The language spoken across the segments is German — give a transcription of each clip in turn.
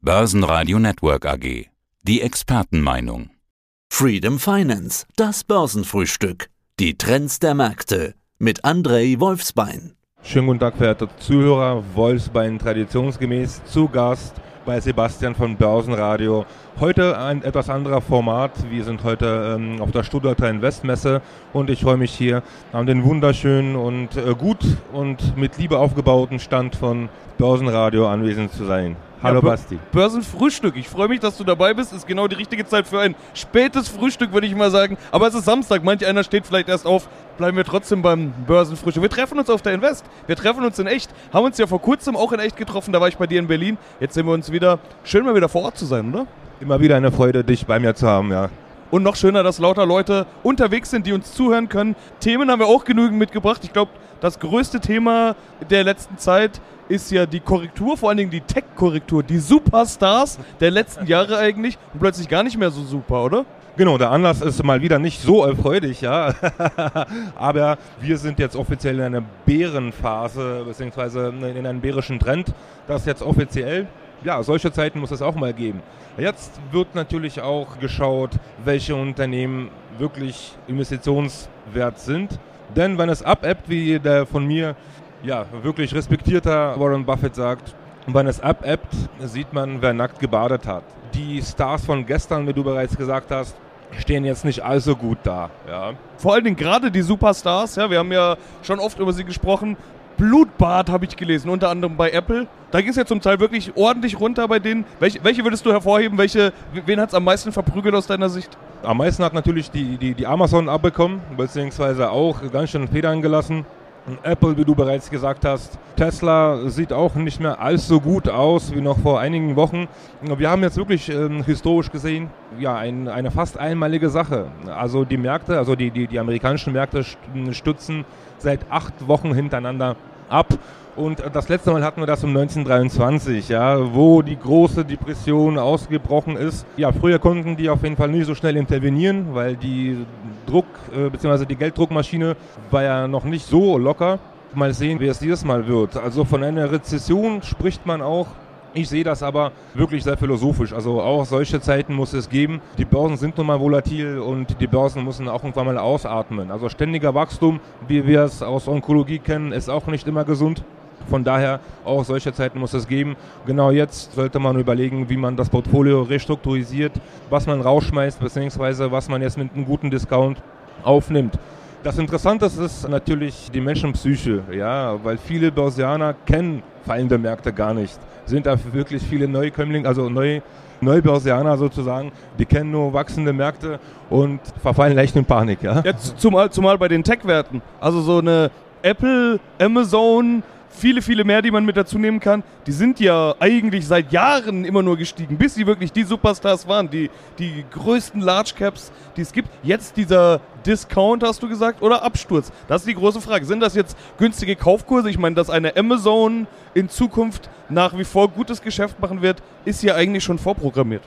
Börsenradio Network AG. Die Expertenmeinung. Freedom Finance, das Börsenfrühstück. Die Trends der Märkte mit Andrei Wolfsbein. Schönen guten Tag, verehrte Zuhörer. Wolfsbein traditionsgemäß zu Gast bei Sebastian von Börsenradio. Heute ein etwas anderer Format. Wir sind heute ähm, auf der Stuttgarter Investmesse und ich freue mich hier an den wunderschönen und äh, gut und mit Liebe aufgebauten Stand von Börsenradio anwesend zu sein. Hallo ja, Basti. Börsenfrühstück. Ich freue mich, dass du dabei bist. Ist genau die richtige Zeit für ein spätes Frühstück, würde ich mal sagen. Aber es ist Samstag. Manch einer steht vielleicht erst auf. Bleiben wir trotzdem beim Börsenfrühstück. Wir treffen uns auf der Invest. Wir treffen uns in echt. Haben uns ja vor kurzem auch in echt getroffen. Da war ich bei dir in Berlin. Jetzt sehen wir uns wieder. Schön mal wieder vor Ort zu sein, oder? Immer wieder eine Freude, dich bei mir zu haben, ja. Und noch schöner, dass lauter Leute unterwegs sind, die uns zuhören können. Themen haben wir auch genügend mitgebracht. Ich glaube, das größte Thema der letzten Zeit ist ja die Korrektur, vor allen Dingen die Tech-Korrektur, die Superstars der letzten Jahre eigentlich und plötzlich gar nicht mehr so super, oder? Genau, der Anlass ist mal wieder nicht so erfreulich, ja. Aber wir sind jetzt offiziell in einer Bärenphase, beziehungsweise in einem bärischen Trend. Das jetzt offiziell. Ja, solche Zeiten muss es auch mal geben. Jetzt wird natürlich auch geschaut, welche Unternehmen wirklich investitionswert sind. Denn wenn es abebbt, wie der von mir ja, wirklich respektierter Warren Buffett sagt, wenn es abebbt, sieht man, wer nackt gebadet hat. Die Stars von gestern, wie du bereits gesagt hast, stehen jetzt nicht allzu gut da. Ja. Vor allen Dingen gerade die Superstars, ja, wir haben ja schon oft über sie gesprochen. Blutbad habe ich gelesen, unter anderem bei Apple. Da ging es ja zum Teil wirklich ordentlich runter bei denen. Welche, welche würdest du hervorheben? Welche, wen hat es am meisten verprügelt aus deiner Sicht? Am meisten hat natürlich die, die, die Amazon abbekommen, beziehungsweise auch ganz schön Federn gelassen. Apple, wie du bereits gesagt hast. Tesla sieht auch nicht mehr allzu gut aus wie noch vor einigen Wochen. Wir haben jetzt wirklich ähm, historisch gesehen ja, ein, eine fast einmalige Sache. Also die Märkte, also die, die, die amerikanischen Märkte stützen seit acht Wochen hintereinander ab. Und das letzte Mal hatten wir das um 1923, ja, wo die große Depression ausgebrochen ist. Ja, früher konnten die auf jeden Fall nicht so schnell intervenieren, weil die Druck äh, bzw. die Gelddruckmaschine war ja noch nicht so locker. Mal sehen, wie es dieses Mal wird. Also von einer Rezession spricht man auch ich sehe das aber wirklich sehr philosophisch. Also auch solche Zeiten muss es geben. Die Börsen sind nun mal volatil und die Börsen müssen auch irgendwann mal ausatmen. Also ständiger Wachstum, wie wir es aus Onkologie kennen, ist auch nicht immer gesund. Von daher, auch solche Zeiten muss es geben. Genau jetzt sollte man überlegen, wie man das Portfolio restrukturisiert, was man rausschmeißt, beziehungsweise was man jetzt mit einem guten Discount aufnimmt. Das Interessante ist natürlich die Menschenpsyche, ja, weil viele Börsianer kennen fallende Märkte gar nicht. Sind da wirklich viele Neukömmlinge, also neu, Neubörsianer sozusagen, die kennen nur wachsende Märkte und verfallen leicht in Panik. Ja? ja zumal, zumal bei den Tech-Werten. Also so eine Apple, Amazon, viele, viele mehr, die man mit dazu nehmen kann, die sind ja eigentlich seit Jahren immer nur gestiegen, bis sie wirklich die Superstars waren, die, die größten Large Caps, die es gibt. Jetzt dieser Discount, hast du gesagt, oder Absturz? Das ist die große Frage. Sind das jetzt günstige Kaufkurse? Ich meine, dass eine Amazon in Zukunft nach wie vor gutes Geschäft machen wird, ist ja eigentlich schon vorprogrammiert.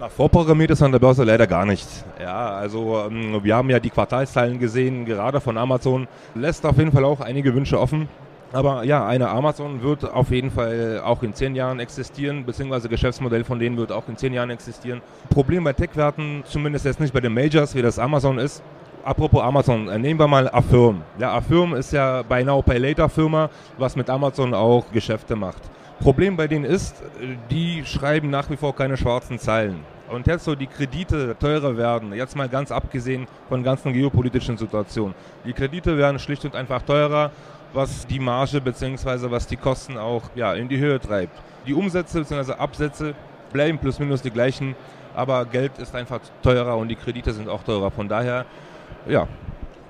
Na, vorprogrammiert ist an der Börse leider gar nichts. Ja, also ähm, wir haben ja die Quartalszahlen gesehen, gerade von Amazon. Lässt auf jeden Fall auch einige Wünsche offen. Aber ja, eine Amazon wird auf jeden Fall auch in zehn Jahren existieren, beziehungsweise Geschäftsmodell von denen wird auch in zehn Jahren existieren. Problem bei Tech-Werten, zumindest jetzt nicht bei den Majors, wie das Amazon ist. Apropos Amazon, äh, nehmen wir mal Affirm. Ja, Affirm ist ja bei Now Pay Later Firma, was mit Amazon auch Geschäfte macht. Problem bei denen ist, die schreiben nach wie vor keine schwarzen Zeilen. Und jetzt so die Kredite teurer werden, jetzt mal ganz abgesehen von ganzen geopolitischen Situationen. Die Kredite werden schlicht und einfach teurer was die Marge bzw. was die Kosten auch ja, in die Höhe treibt. Die Umsätze bzw. Absätze bleiben plus minus die gleichen, aber Geld ist einfach teurer und die Kredite sind auch teurer. Von daher, ja,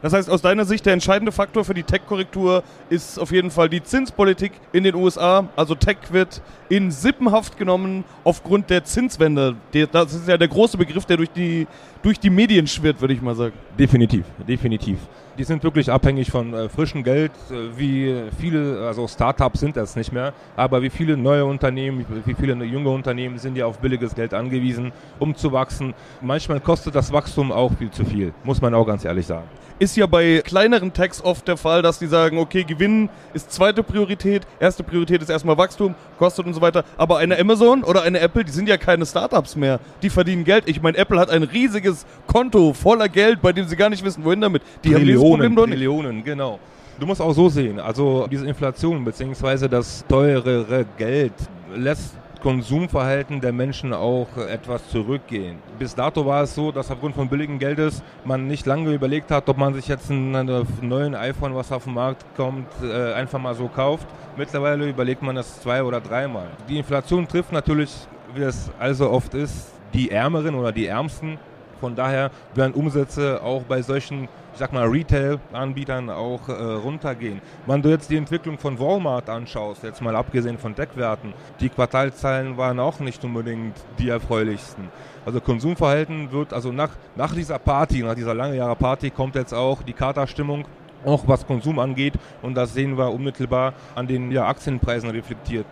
das heißt, aus deiner Sicht der entscheidende Faktor für die Tech-Korrektur ist auf jeden Fall die Zinspolitik in den USA. Also Tech wird in Sippenhaft genommen aufgrund der Zinswende. Das ist ja der große Begriff, der durch die, durch die Medien schwirrt, würde ich mal sagen. Definitiv, definitiv. Die sind wirklich abhängig von äh, frischem Geld, äh, wie viele, also Startups sind das nicht mehr, aber wie viele neue Unternehmen, wie viele junge Unternehmen sind ja auf billiges Geld angewiesen, um zu wachsen. Manchmal kostet das Wachstum auch viel zu viel, muss man auch ganz ehrlich sagen. Ist ist ja bei kleineren Techs oft der Fall, dass die sagen, okay, Gewinn ist zweite Priorität, erste Priorität ist erstmal Wachstum, kostet und so weiter. Aber eine Amazon oder eine Apple, die sind ja keine Startups mehr. Die verdienen Geld. Ich meine, Apple hat ein riesiges Konto voller Geld, bei dem sie gar nicht wissen, wohin damit. Die Trillionen, Trillionen, genau. Du musst auch so sehen, also diese Inflation bzw. das teurere Geld lässt Konsumverhalten der Menschen auch etwas zurückgehen. Bis dato war es so, dass aufgrund von billigem Geldes man nicht lange überlegt hat, ob man sich jetzt einen neuen iPhone, was auf den Markt kommt, äh, einfach mal so kauft. Mittlerweile überlegt man das zwei oder dreimal. Die Inflation trifft natürlich, wie es also oft ist, die Ärmeren oder die Ärmsten. Von daher werden Umsätze auch bei solchen ich sag mal, Retail-Anbietern auch äh, runtergehen. Wenn du jetzt die Entwicklung von Walmart anschaust, jetzt mal abgesehen von Deckwerten, die Quartalzahlen waren auch nicht unbedingt die erfreulichsten. Also Konsumverhalten wird, also nach, nach dieser Party, nach dieser lange Jahre Party kommt jetzt auch die Katerstimmung auch was Konsum angeht und das sehen wir unmittelbar an den ja, Aktienpreisen reflektiert.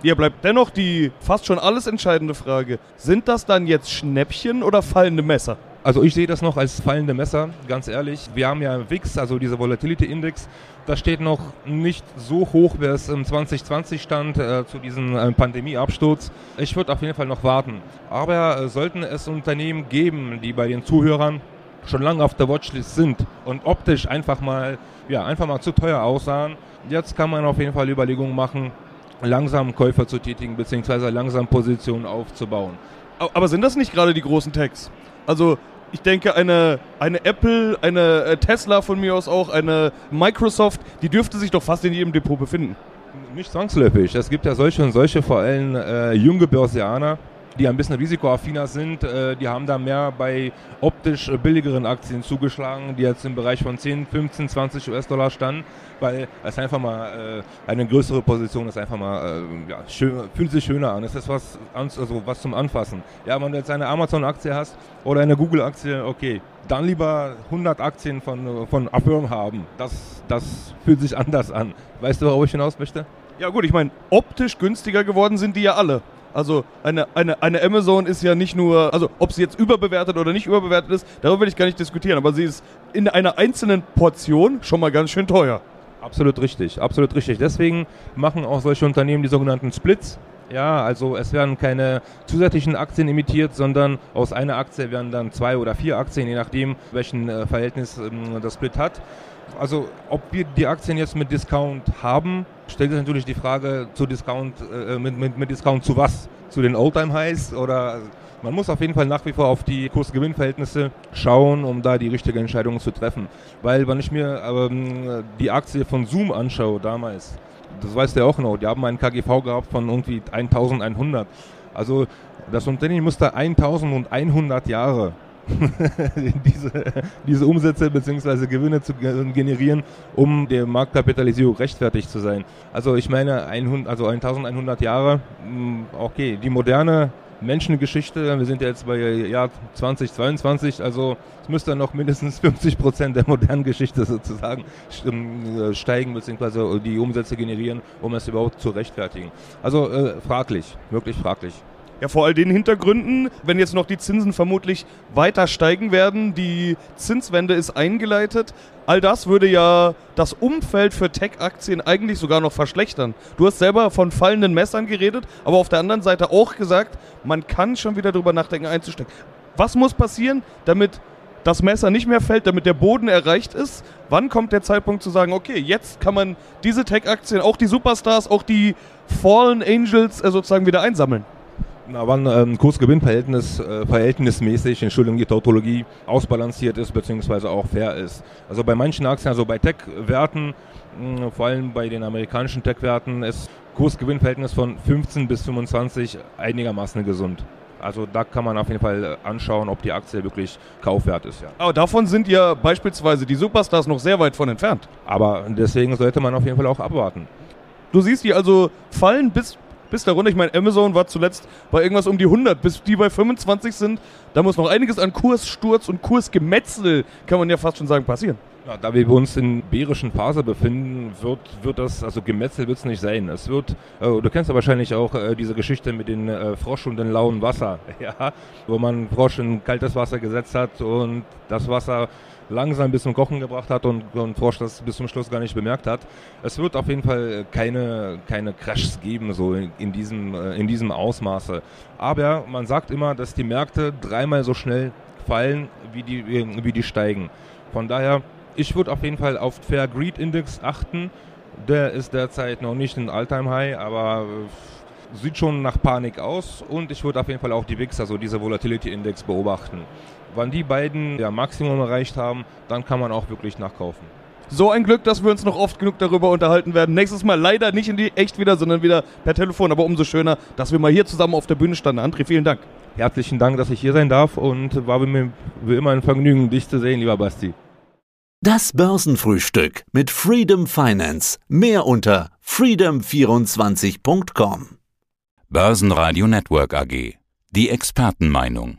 Hier bleibt dennoch die fast schon alles entscheidende Frage. Sind das dann jetzt Schnäppchen oder fallende Messer? Also ich sehe das noch als fallende Messer, ganz ehrlich. Wir haben ja WIX, also dieser Volatility Index, das steht noch nicht so hoch, wie es im 2020 stand, äh, zu diesem äh, Pandemieabsturz. Ich würde auf jeden Fall noch warten. Aber äh, sollten es Unternehmen geben, die bei den Zuhörern schon lange auf der Watchlist sind und optisch einfach mal, ja, einfach mal zu teuer aussahen, jetzt kann man auf jeden Fall Überlegungen machen, langsam Käufer zu tätigen, beziehungsweise langsam Positionen aufzubauen. Aber sind das nicht gerade die großen Tags? Also ich denke, eine, eine Apple, eine äh, Tesla von mir aus auch, eine Microsoft, die dürfte sich doch fast in jedem Depot befinden. Nicht zwangsläufig. Es gibt ja solche und solche, vor allem äh, junge Börsianer, die ein bisschen risikoaffiner sind, äh, die haben da mehr bei optisch billigeren Aktien zugeschlagen, die jetzt im Bereich von 10, 15, 20 US-Dollar standen, weil es einfach mal äh, eine größere Position ist, einfach mal äh, ja, schön, fühlt sich schöner an. Es ist was, also was zum Anfassen. Ja, wenn du jetzt eine Amazon-Aktie hast oder eine Google-Aktie, okay, dann lieber 100 Aktien von, von Affirm haben. Das, das fühlt sich anders an. Weißt du, worauf ich hinaus möchte? Ja gut, ich meine, optisch günstiger geworden sind die ja alle. Also eine, eine, eine Amazon ist ja nicht nur, also ob sie jetzt überbewertet oder nicht überbewertet ist, darüber will ich gar nicht diskutieren, aber sie ist in einer einzelnen Portion schon mal ganz schön teuer. Absolut richtig, absolut richtig. Deswegen machen auch solche Unternehmen die sogenannten Splits. Ja, also es werden keine zusätzlichen Aktien emittiert, sondern aus einer Aktie werden dann zwei oder vier Aktien, je nachdem, welchen äh, Verhältnis ähm, das Split hat. Also ob wir die Aktien jetzt mit Discount haben, stellt sich natürlich die Frage zu Discount, äh, mit, mit, mit Discount zu was? Zu den Oldtime Highs oder man muss auf jeden Fall nach wie vor auf die Kurs-Gewinn-Verhältnisse schauen, um da die richtige Entscheidung zu treffen. Weil wenn ich mir ähm, die Aktie von Zoom anschaue damals, das weißt du ja auch noch, die haben einen KGV gehabt von irgendwie 1100. Also das Unternehmen musste 1100 Jahre diese, diese Umsätze bzw. Gewinne zu generieren, um der Marktkapitalisierung rechtfertigt zu sein. Also ich meine, 100, also 1100 Jahre, mm, okay, die moderne Menschengeschichte, wir sind ja jetzt bei Jahr 2022, also es müsste noch mindestens 50 Prozent der modernen Geschichte sozusagen äh, steigen bzw. die Umsätze generieren, um es überhaupt zu rechtfertigen. Also äh, fraglich, wirklich fraglich. Ja, vor all den Hintergründen, wenn jetzt noch die Zinsen vermutlich weiter steigen werden, die Zinswende ist eingeleitet, all das würde ja das Umfeld für Tech-Aktien eigentlich sogar noch verschlechtern. Du hast selber von fallenden Messern geredet, aber auf der anderen Seite auch gesagt, man kann schon wieder darüber nachdenken einzusteigen. Was muss passieren, damit das Messer nicht mehr fällt, damit der Boden erreicht ist? Wann kommt der Zeitpunkt zu sagen, okay, jetzt kann man diese Tech-Aktien, auch die Superstars, auch die Fallen Angels äh, sozusagen wieder einsammeln? Na, wann ähm, Kursgewinnverhältnis äh, verhältnismäßig, Entschuldigung, die Tautologie ausbalanciert ist beziehungsweise auch fair ist. Also bei manchen Aktien, also bei Tech-Werten, vor allem bei den amerikanischen Tech-Werten, ist Kursgewinnverhältnis von 15 bis 25 einigermaßen gesund. Also da kann man auf jeden Fall äh, anschauen, ob die Aktie wirklich kaufwert ist. Ja. Aber davon sind ja beispielsweise die Superstars noch sehr weit von entfernt. Aber deswegen sollte man auf jeden Fall auch abwarten. Du siehst die also fallen bis bis darunter. Ich meine, Amazon war zuletzt bei irgendwas um die 100, bis die bei 25 sind. Da muss noch einiges an Kurssturz und Kursgemetzel, kann man ja fast schon sagen, passieren. Ja, da wir uns in bärischen Phase befinden, wird, wird das, also Gemetzel wird es nicht sein. Es wird, äh, du kennst ja wahrscheinlich auch äh, diese Geschichte mit dem äh, Frosch und dem lauen Wasser, ja, wo man Frosch in kaltes Wasser gesetzt hat und das Wasser langsam bis zum Kochen gebracht hat und, und Frosch das bis zum Schluss gar nicht bemerkt hat. Es wird auf jeden Fall keine, keine Crashs geben, so in, in, diesem, äh, in diesem Ausmaße. Aber man sagt immer, dass die Märkte dreimal so schnell fallen, wie die, wie die steigen. Von daher, ich würde auf jeden Fall auf Fair Greed Index achten. Der ist derzeit noch nicht ein Alltime High, aber sieht schon nach Panik aus. Und ich würde auf jeden Fall auch die VIX, also diese Volatility Index, beobachten. Wann die beiden ja Maximum erreicht haben, dann kann man auch wirklich nachkaufen. So ein Glück, dass wir uns noch oft genug darüber unterhalten werden. Nächstes Mal leider nicht in die echt wieder, sondern wieder per Telefon. Aber umso schöner, dass wir mal hier zusammen auf der Bühne standen. André, vielen Dank. Herzlichen Dank, dass ich hier sein darf und war mir wie immer ein Vergnügen, dich zu sehen, lieber Basti. Das Börsenfrühstück mit Freedom Finance. Mehr unter freedom24.com. Börsenradio Network AG. Die Expertenmeinung.